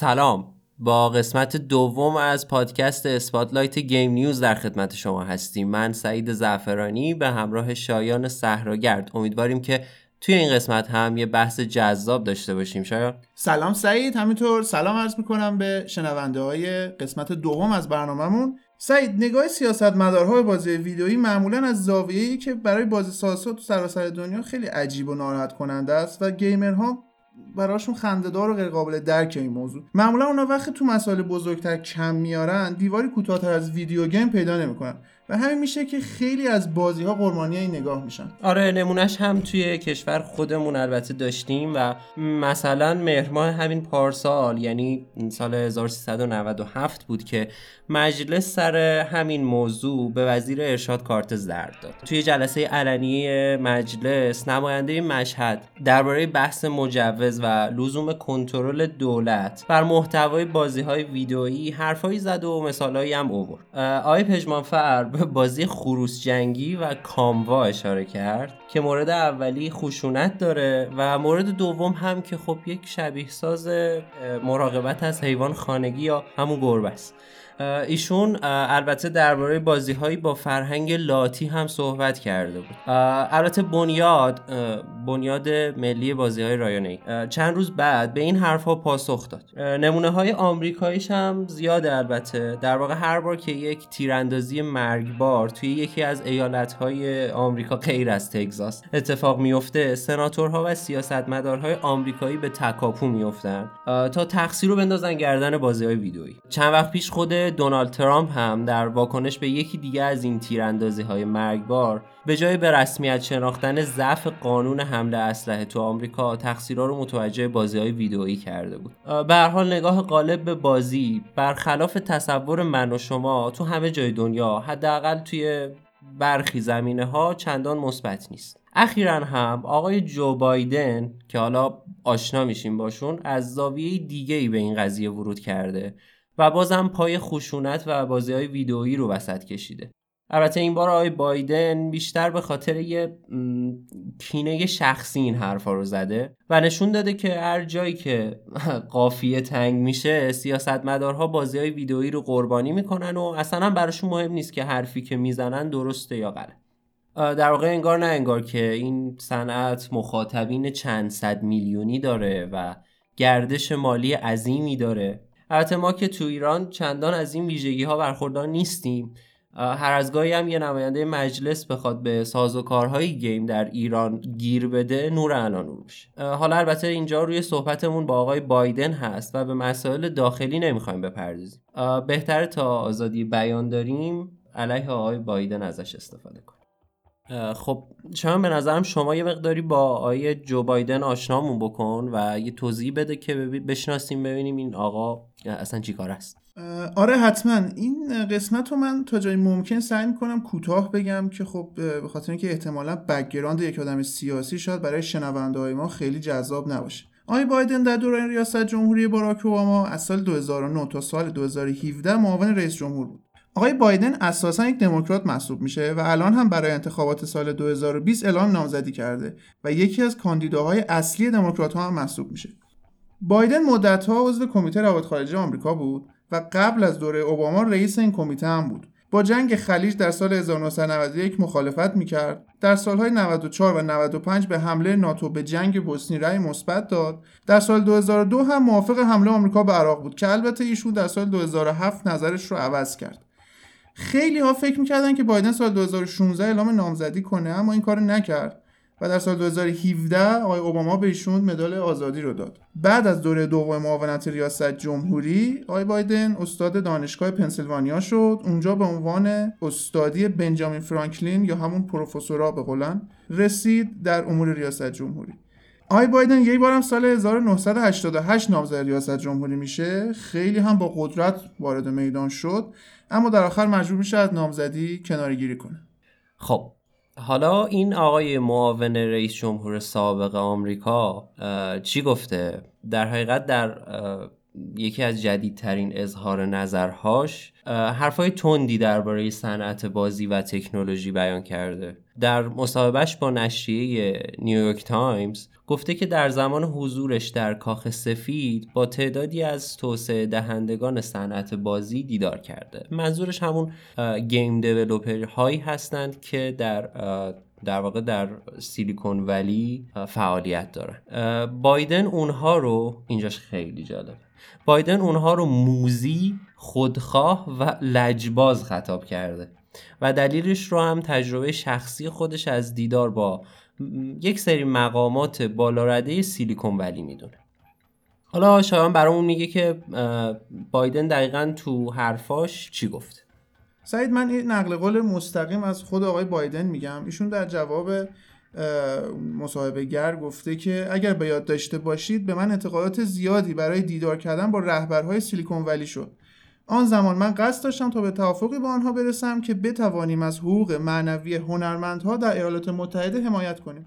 سلام. با قسمت دوم از پادکست Spotlight Game News در خدمت شما هستیم. من سعید زعفرانی به همراه شایان صحراگرد. امیدواریم که توی این قسمت هم یه بحث جذاب داشته باشیم. شایان؟ سلام سعید. همینطور سلام عرض می‌کنم به شنونده های قسمت دوم از برنامهمون. سعید نگاه سیاست مدارهای بازی ویدئویی معمولا از زاویه‌ای که برای بازی سازها تو سراسر دنیا خیلی عجیب و ناراحت کننده است و گیمرها براشون خندهدار و غیر قابل درک این موضوع. معمولا اونا وقتی تو مسائل بزرگتر کم میارن دیواری کوتاهتر از ویدیو گیم پیدا نمی‌کنن. و همین میشه که خیلی از بازی ها قربانی نگاه میشن. آره نمونهش هم توی کشور خودمون البته داشتیم و مثلا مهر همین پارسال یعنی سال 1397 بود که مجلس سر همین موضوع به وزیر ارشاد کارت زرد داد. توی جلسه علنی مجلس نماینده مشهد درباره بحث مجوز و لزوم کنترل دولت بر محتوای بازی های ویدئویی حرفایی زد و مثالهایی هم اوورد آقای پژمانفر به بازی خروس جنگی و کاموا اشاره کرد که مورد اولی خشونت داره و مورد دوم هم که خب یک شبیه ساز مراقبت از حیوان خانگی یا همون گربه است. ایشون البته درباره بازی هایی با فرهنگ لاتی هم صحبت کرده بود. البته بنیاد بنیاد ملی بازی های رایانه چند روز بعد به این حرف ها پاسخ داد. نمونه های آمریکاییش هم زیاده البته. در واقع هر بار که یک تیراندازی مرگبار توی یکی از ایالت های آمریکا غیر از تگزاس اتفاق میفته سناتورها و سیاستمدارهای آمریکایی به تکاپو میفتن تا تقصیر رو بندازن گردن بازی های ویدئویی. چند وقت پیش خود دونالد ترامپ هم در واکنش به یکی دیگه از این تیراندازی های مرگبار به جای به رسمیت شناختن ضعف قانون حمله اسلحه تو آمریکا تقصیرها رو متوجه بازی های ویدئویی کرده بود. به هر حال نگاه غالب به بازی برخلاف تصور من و شما تو همه جای دنیا حداقل توی برخی زمینه ها چندان مثبت نیست. اخیرا هم آقای جو بایدن که حالا آشنا میشیم باشون از زاویه دیگه ای به این قضیه ورود کرده. و بازم پای خشونت و بازی های ویدئویی رو وسط کشیده. البته این بار آقای بایدن بیشتر به خاطر یه کینه شخصی این حرفا رو زده و نشون داده که هر جایی که قافیه تنگ میشه سیاستمدارها بازی های ویدئویی رو قربانی می‌کنن و اصلا براشون مهم نیست که حرفی که می‌زنن درسته یا غلط در واقع انگار نه انگار که این صنعت مخاطبین چند صد میلیونی داره و گردش مالی عظیمی داره. البته ما که تو ایران چندان از این ویژگی ها برخوردار نیستیم. هر از گاهی هم یه نماینده مجلس بخواد به سازوکارهای گیم در ایران گیر بده نور علانو میشه. حالا البته اینجا روی صحبتمون با آقای بایدن هست و به مسائل داخلی نمی‌خوایم بپردازیم. بهتره تا آزادی بیان داریم علیه آقای بایدن ازش استفاده کنیم. خب شما به نظرم شما یه مقداری با آقای جو بایدن آشنامون بکن و یه توضیح بده که بشناسیم ببینیم این آقا اصلا چی کاره است. آره حتما. این قسمت رو من تا جای ممکن سعی می‌کنم کوتاه بگم که خب به خاطر اینکه احتمالا background یک آدم سیاسی شاید برای شنونده های ما خیلی جذاب نباشه. آقای بایدن در دوران ریاست جمهوری باراک اوباما از سال 2009 تا سال 2017 معاون رئیس جمهور بود. آقای بایدن اساسا یک دموکرات محسوب میشه و الان هم برای انتخابات سال 2020 اعلام نامزدی کرده و یکی از کاندیداهای اصلی دموکرات ها هم محسوب میشه. بایدن مدت ها عضو کمیته روابط خارجه آمریکا بود و قبل از دوره اوباما رئیس این کمیته هم بود. با جنگ خلیج در سال 1991 مخالفت می‌کرد. در سالهای 94 و 95 به حمله ناتو به جنگ بوسنی رأی مثبت داد. در سال 2002 هم موافق حمله آمریکا به عراق بود که البته ایشون در سال 2007 نظرش رو عوض کرد. خیلی ها فکر می‌کردن که بایدن سال 2016 اعلام نامزدی کنه اما این کار نکرد و در سال 2017 آقای اوباما به ایشون مدال آزادی رو داد. بعد از دوره دوم معاونت ریاست جمهوری آقای بایدن استاد دانشگاه پنسیلوانیا شد. اونجا به عنوان استادی بنجامین فرانکلین یا همون پروفسورا به قولن رسید در امور ریاست جمهوری. آقای بایدن یک بارم سال 1988 نامزد ریاست جمهوری میشه. خیلی هم با قدرت وارد میدان شد. اما در آخر مجبور میشه از نامزدی کناری گیری کنه. خب حالا این آقای معاون رئیس جمهور سابق آمریکا چی گفته؟ در حقیقت در یکی از جدیدترین اظهار نظرهاش حرفای تندی درباره صنعت بازی و تکنولوژی بیان کرده. در مصاحبهش با نشریه نیویورک تایمز گفته که در زمان حضورش در کاخ سفید با تعدادی از توسعه دهندگان صنعت بازی دیدار کرده. منظورش همون گیم دیولوپر هایی هستند که در در واقع در سیلیکون ولی فعالیت دارن. بایدن اونها رو اینجاش خیلی جالب بایدن اونها رو موزی خودخواه و لجباز خطاب کرده و دلیلش رو هم تجربه شخصی خودش از دیدار با یک سری مقامات بالارده سیلیکون ولی می‌دونه. حالا شایان برامون میگه که بایدن دقیقا تو حرفاش چی گفته سعید من این نقل قول مستقیم از خود آقای بایدن میگم. ایشون در جواب مصاحبه گر گفته که اگر به یاد داشته باشید به من اعتقادات زیادی برای دیدار کردن با رهبرهای سیلیکون ولی شد. آن زمان من قصد داشتم تا به توافقی با آنها برسم که بتوانیم از حقوق معنوی هنرمندها در ایالات متحده حمایت کنیم.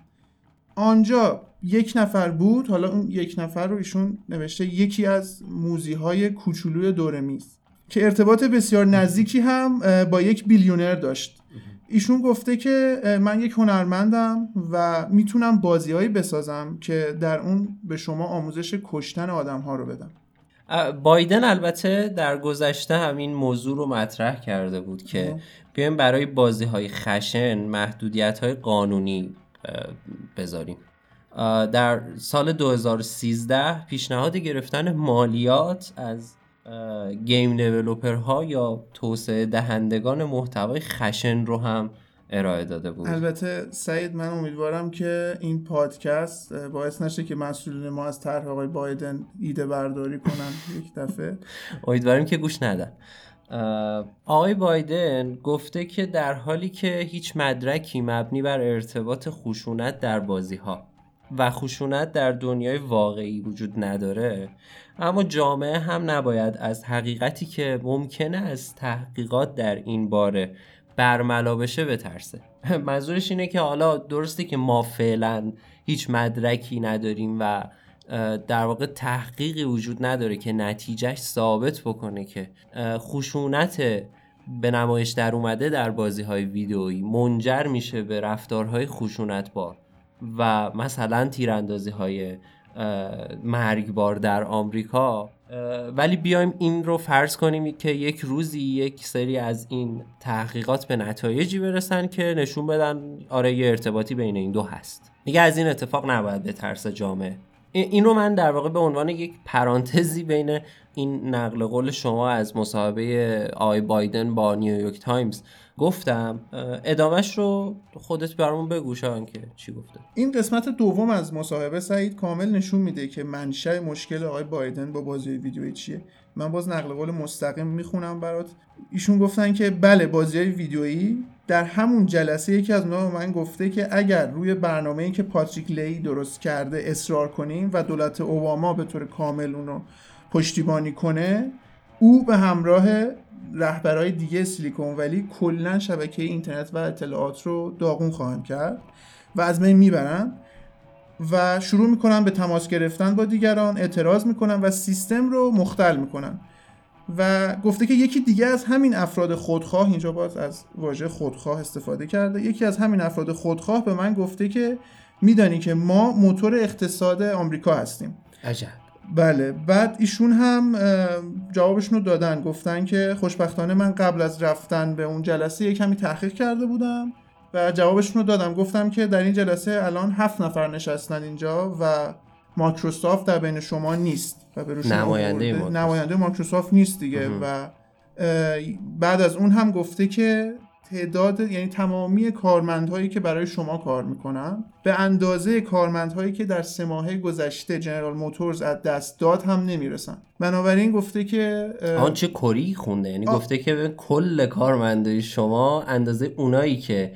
آنجا یک نفر بود حالا اون یک نفر رو ایشون نوشته یکی از موزی های کوچولوی دوره میز که ارتباط بسیار نزدیکی هم با یک بیلیونر داشت. ایشون گفته که من یک هنرمندم و می‌تونم بازیهایی بسازم که در اون به شما آموزش کشتن آدم ها رو بدم. بایدن البته در گذشته همین موضوع رو مطرح کرده بود که بیایم برای بازی های خشن محدودیت های قانونی بذاریم. در سال 2013 پیشنهاد گرفتن مالیات از گیم دیولوپر ها یا توسعه دهندگان محتوای خشن رو هم ارائه داده بود. البته سعید من امیدوارم که این پادکست باعث نشه که مسئولین ما از طرح آقای بایدن ایده برداری کنن. یک دفعه. امیدواریم که گوش ندن. آقای بایدن گفته که در حالی که هیچ مدرکی مبنی بر ارتباط خشونت در بازی ها و خشونت در دنیای واقعی وجود نداره اما جامعه هم نباید از حقیقتی که ممکنه از تحقیقات در این باره برملا بشه بترسه. منظورش اینه که حالا درسته که ما فعلا هیچ مدرکی نداریم و در واقع تحقیقی وجود نداره که نتیجهش ثابت بکنه که خشونت به نمایش در اومده در بازی های ویدئویی منجر میشه به رفتارهای خشونت بار و مثلا تیراندازی های مرگبار در آمریکا. ولی بیایم این رو فرض کنیم که یک روزی یک سری از این تحقیقات به نتایجی برسن که نشون بدن آره یه ارتباطی بین این دو هست. دیگه از این اتفاق نباید بترسه جامعه. این رو من در واقع به عنوان یک پرانتزی بین این نقل قول شما از مصاحبه آقای بایدن با نیویورک تایمز گفتم ادامش رو خودت برامون بگو که چی گفته. این قسمت دوم از مصاحبه سعید کامل نشون میده که منشأ مشکل آقای بایدن با بازی ویدیویی چیه. من باز نقل قول مستقیم می‌خونم برات. ایشون گفتن که بله بازی ویدیویی در همون جلسه یکی از اونها من گفته که اگر روی برنامه‌ای که پاتریک لی درست کرده اصرار کنیم و دولت اوباما به طور کامل اونو پشتیبانی کنه او به همراه رهبرهای دیگه سیلیکون ولی کلا شبکه اینترنت و اطلاعات رو داغون خواهند کرد و از بین می‌برن و شروع می‌کنن به تماس گرفتن با دیگران اعتراض می‌کنن و سیستم رو مختل می‌کنن. و گفته که یکی دیگه از همین افراد خودخواه اینجا باز از واژه خودخواه استفاده کرده یکی از همین افراد خودخواه به من گفته که میدانی که ما موتور اقتصاد آمریکا هستیم. عجب. بله بعد ایشون هم جوابشون رو دادن گفتن که خوشبختانه من قبل از رفتن به اون جلسه یه کمی تحقیق کرده بودم و جوابشون رو دادم. گفتم که در این جلسه الان هفت نفر نشستن اینجا و مایکروسافت در بین شما نیست و به نماینده نماینده مایکروسافت نیست دیگه و بعد از اون هم گفته که تعداد یعنی تمامی کارمندهایی که برای شما کار می‌کنن به اندازه کارمندهایی که در سه ماه گذشته جنرال موتورز از دست داد هم نمی‌رسن. بنابراین گفته که آن چه کری خونده. یعنی گفته که کل کارمندای شما اندازه اونایی که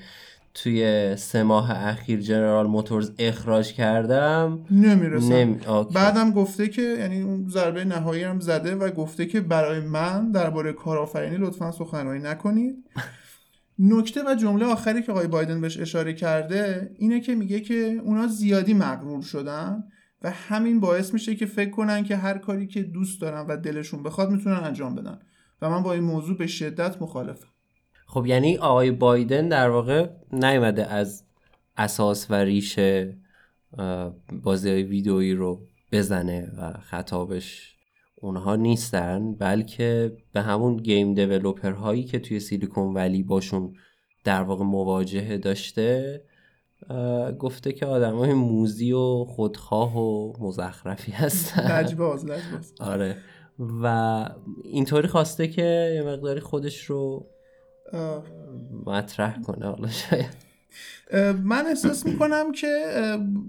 توی سه ماه اخیر جنرال موتورز اخراج کردم. نمی‌رسم. نمی... بعدم گفته که یعنی اون ضربه نهایی هم زده و گفته که برای من درباره کارآفرینی لطفا سخنرانی نکنید. نکته و جمله آخری که آقای بایدن بهش اشاره کرده اینه که میگه که اونا زیادی مغرور شدن و همین باعث میشه که فکر کنن که هر کاری که دوست دارن و دلشون بخواد می‌تونن انجام بدن. و من با این موضوع به شدت مخالفم. خب یعنی آقای بایدن در واقع نیومده از اساس و ریشه بازی ویدئویی رو بزنه و خطابش اونها نیستن بلکه به همون گیم دیولوپر هایی که توی سیلیکون ولی باشون در واقع مواجهه داشته گفته که آدم های موزی و خودخواه و مزخرفی هستن. لجباز لجباز. آره. و اینطوری خواسته که یه مقداری خودش رو مطرح کنه حالا شاید. من احساس می‌کنم که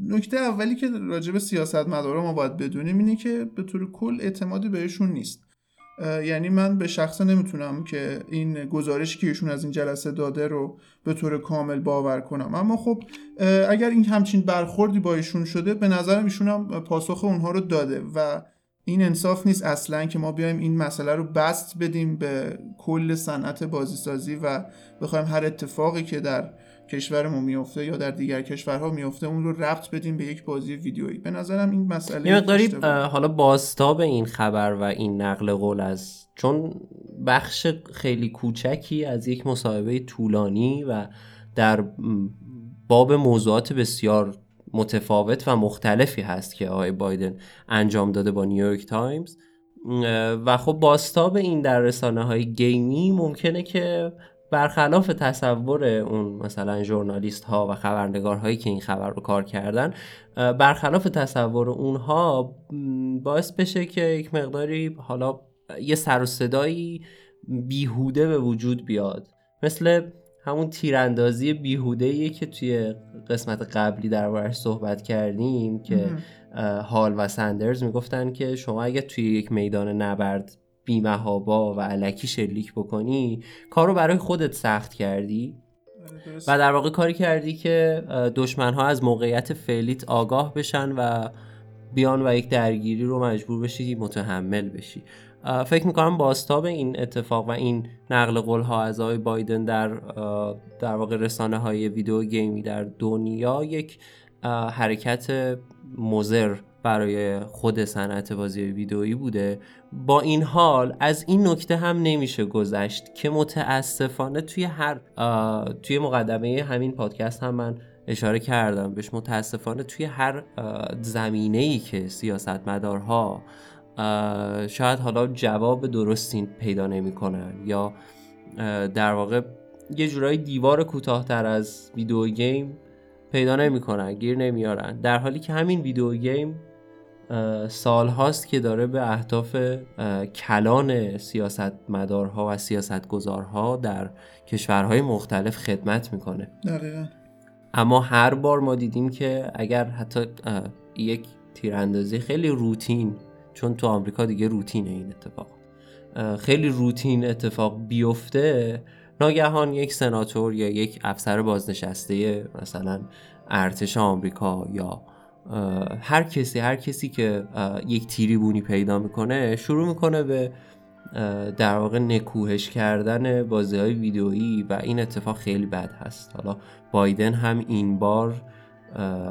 نکته اولی که راجب سیاست مدارا ما باید بدونیم اینه که به طور کل اعتمادی بهشون نیست. یعنی من به شخصه نمی‌تونم که این گزارشی که ایشون از این جلسه داده رو به طور کامل باور کنم. اما خب اگر این همچین برخوردی با ایشون شده به نظرم ایشون هم پاسخ اونها رو داده و این انصاف نیست اصلا که ما بیایم این مسئله رو بست بدیم به کل صنعت بازیسازی و بخوایم هر اتفاقی که در کشورمون میفته یا در دیگر کشورها میفته اون رو ربط بدیم به یک بازی ویدیویی. به نظرم این مسئله یه مقداری حالا بازتاب این خبر و این نقل قول از چون بخش خیلی کوچکی از یک مصاحبه طولانی و در باب موضوعات بسیار متفاوت و مختلفی هست که آقای بایدن انجام داده با نیویورک تایمز. و خب بازتاب این در رسانه های گیمی ممکنه که برخلاف تصور اون مثلا ژورنالیست ها و خبرنگار هایی که این خبر رو کار کردن برخلاف تصور اونها باعث بشه که یک مقداری حالا یه سر و صدایی بیهوده به وجود بیاد. مثل همون تیراندازی بیهوده که توی قسمت قبلی در صحبت کردیم که هال و سندرز می‌گفتن که شما اگه توی یک میدان نبرد بیمهابا و علکی شلیک بکنی کارو برای خودت سخت کردی. و در واقع کاری کردی که دشمن ها از موقعیت فعلیت آگاه بشن و بیان و یک درگیری رو مجبور بشی متحمل بشی. فکر می‌کنم باستاب این اتفاق و این نقل قول ها از آقای بایدن در در واقع رسانه های ویدیو گیمی در دنیا یک حرکت مزر برای خود صنعت بازی ویدئویی بوده. با این حال از این نکته هم نمیشه گذشت که متاسفانه توی هر توی مقدمه همین پادکست هم من اشاره کردم. بهش متاسفانه توی هر زمینه ای که سیاستمدارها شاید حالا جواب درستی پیدا نمی‌کنن یا در واقع یه جورایی دیوار کوتاهتر از ویدیو گیم پیدا نمی‌کنن گیر نمیارن در حالی که همین ویدیو گیم سال هاست که داره به اهداف کلان سیاستمدارها و سیاستگزارها در کشورهای مختلف خدمت می‌کنه. دقیقا. اما هر بار ما دیدیم که اگر حتی یک تیراندازی خیلی روتین چون تو آمریکا دیگه روتینه این اتفاق. خیلی روتین اتفاق بیفته ناگهان یک سناتور یا یک افسر بازنشسته مثلا ارتش آمریکا یا هر کسی هر کسی که یک تیریبونی پیدا می‌کنه شروع می‌کنه به در واقع نکوهش کردن بازی های ویدئویی و این اتفاق خیلی بد هست. حالا بایدن هم این بار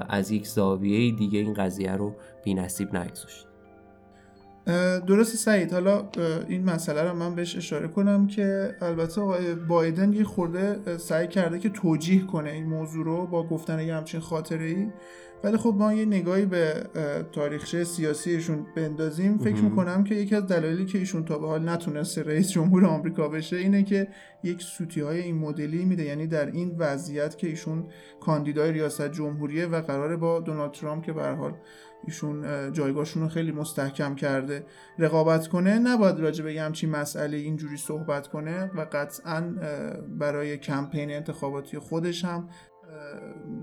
از یک زاویه دیگه این قضیه رو بی نصیب نگذاشت. درست سعید حالا این مسئله رو من بهش اشاره کنم که البته بایدن یه خورده سعی کرده که توجیه کنه این موضوع رو با گفتن یه همچین خاطره ای ولی خب ما یه نگاهی به تاریخچه سیاسیشون بندازیم. فکر می‌کنم که یکی از دلایلی که ایشون تا به حال نتونسته رئیس جمهور آمریکا بشه اینه که یک سوتی های این مدلی میده. یعنی در این وضعیت که ایشون کاندیدای ریاست جمهوریه و قراره با دونالد ترامپ که به حال ایشون جایگاهشون رو خیلی مستحکم کرده رقابت کنه نباید راجع به همچین مسئله اینجوری صحبت کنه و قطعا برای کمپین انتخاباتی خودش هم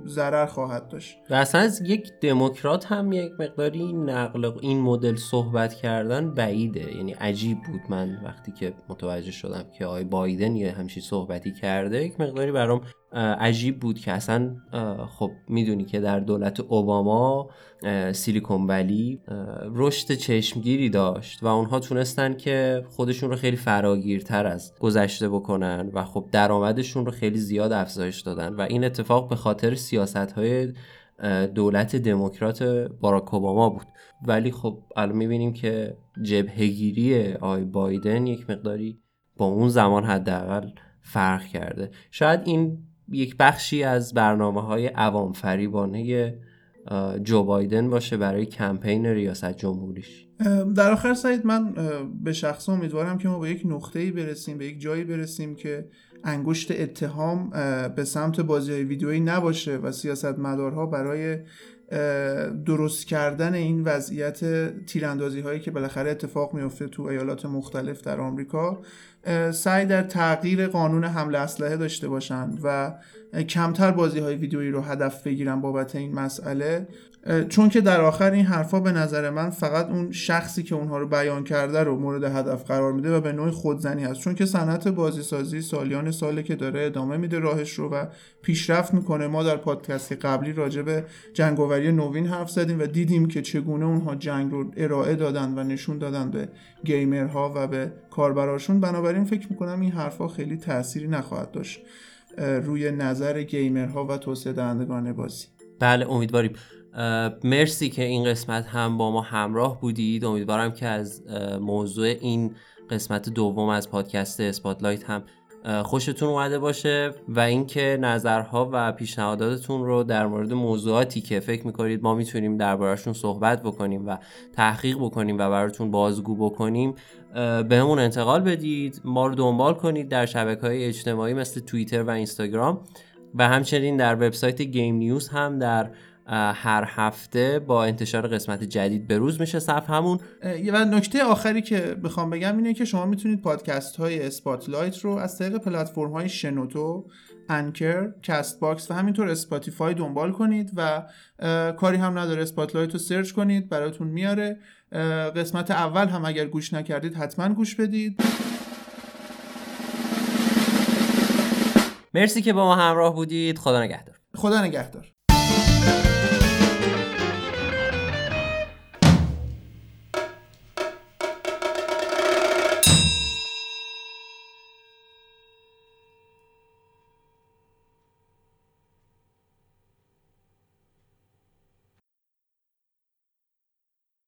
ضرر خواهد داشت. و اصلا از یک دموکرات هم یک مقداری نقل این مدل صحبت کردن بعیده. یعنی عجیب بود. من وقتی که متوجه شدم که آقای بایدن یه همچین صحبتی کرده یک مقداری برام عجیب بود که اصلا خب می‌دونی که در دولت اوباما سیلیکون ولی رشد چشمگیری داشت و اونها تونستن که خودشون رو خیلی فراگیرتر از گذشته بکنن و خب درآمدشون رو خیلی زیاد افزایش دادن و این اتفاق به خاطر سیاست های دولت دموکرات باراک اوباما بود. ولی خب الان می‌بینیم که جبهگیری آی بایدن یک مقداری با اون زمان حداقل فرق کرده. شاید این یک بخشی از برنامه های عوام فریبانه جو بایدن باشه برای کمپین ریاست جمهوریش. در آخر سعید من به شخص امیدوارم که ما به یک نقطه‌ای برسیم به یک جایی برسیم که انگشت اتهام به سمت بازی های ویدیویی نباشه و سیاست مدارها برای درست کردن این وضعیت تیراندازی هایی که بالاخره اتفاق میفته تو ایالات مختلف در آمریکا سعی در تغییر قانون حمل اسلحه داشته باشن و کمتر بازی های ویدیویی رو هدف بگیرن بابت این مسئله. چون که در آخر این حرفا به نظر من فقط اون شخصی که اونها رو بیان کرده رو مورد هدف قرار میده و به نوعی خودزنی هست. چون که صنعت بازی سازی سالیان ساله که داره ادامه میده راهش رو و پیشرفت می‌کنه. ما در پادکست قبلی راجع به جنگاوری نوین حرف زدیم و دیدیم که چگونه اونها جنگ رو ارائه دادن و نشون دادن به گیمرها و به کاربراشون. بنابراین فکر می‌کنم این حرفا خیلی تأثیری نخواهد داشت. روی نظر گیمرها و توسعه دهندگان بازی. بله امیدواریم. مرسی که این قسمت هم با ما همراه بودید. امیدوارم که از موضوع این قسمت دوم از پادکست اسپاتلایت هم خوشتون اومده باشه و اینکه نظرها و پیشنهاداتتون رو در مورد موضوعاتی که فکر می‌کنید ما می‌تونیم دربارهشون صحبت بکنیم و تحقیق بکنیم و براتون بازگو بکنیم بهمون انتقال بدید. ما رو دنبال کنید در شبکه های اجتماعی مثل توییتر و اینستاگرام و همچنین در وبسایت Game News هم در هر هفته با انتشار قسمت جدید به روز میشه همون. و نکته آخری که بخوام بگم اینه که شما می‌تونید پادکست های Spotlight رو از طریق پلتفرم های شنوتو Anchor، Castbox و همینطور Spotify دنبال کنید و کاری هم نداره Spotlight رو سرچ کنید براتون میاره. قسمت اول هم اگر گوش نکردید حتما گوش بدید. مرسی که با ما همراه بودید. خدا نگهدار. خدا نگهدار.